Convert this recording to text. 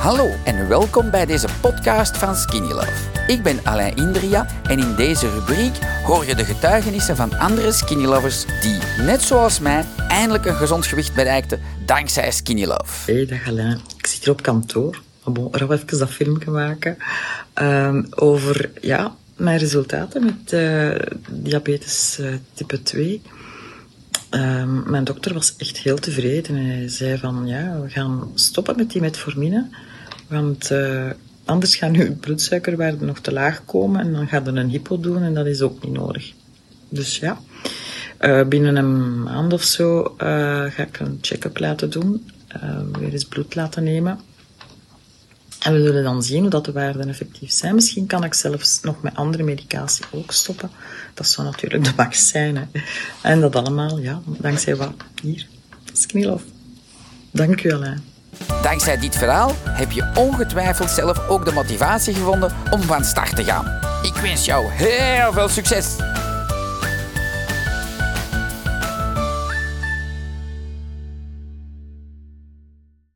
Hallo en welkom bij deze podcast van Skinny Love. Ik ben Alain Indria en in deze rubriek hoor je de getuigenissen van andere Skinny Lovers die, net zoals mij, eindelijk een gezond gewicht bereikten dankzij Skinny Love. Hey, dag Alain. Ik zit hier op kantoor. Bon, rauw even dat filmpje maken. Ehm, over ja, mijn resultaten met eh, diabetes eh, type 2. Ehm, mijn dokter was echt heel tevreden. Hij zei van, ja, we gaan stoppen met die metformine. Want eh, anders gaan uw bloedsuikerwaarden nog te laag komen. En dan gaat er een hypo doen en dat is ook niet nodig. Dus ja, eh, binnen een maand of zo eh, ga ik een check-up laten doen. weer eens bloed laten nemen. En we zullen dan zien hoe dat de waarden effectief zijn. Misschien kan ik zelfs nog met andere medicatie ook stoppen. Dat zou natuurlijk de. Hè. En dat allemaal, ja, dankzij wat? Hier, Sknilov. Dank u, Alain. Dankzij dit verhaal heb je ongetwijfeld zelf ook de motivatie gevonden om van start te gaan. Ik wens jou heel veel succes!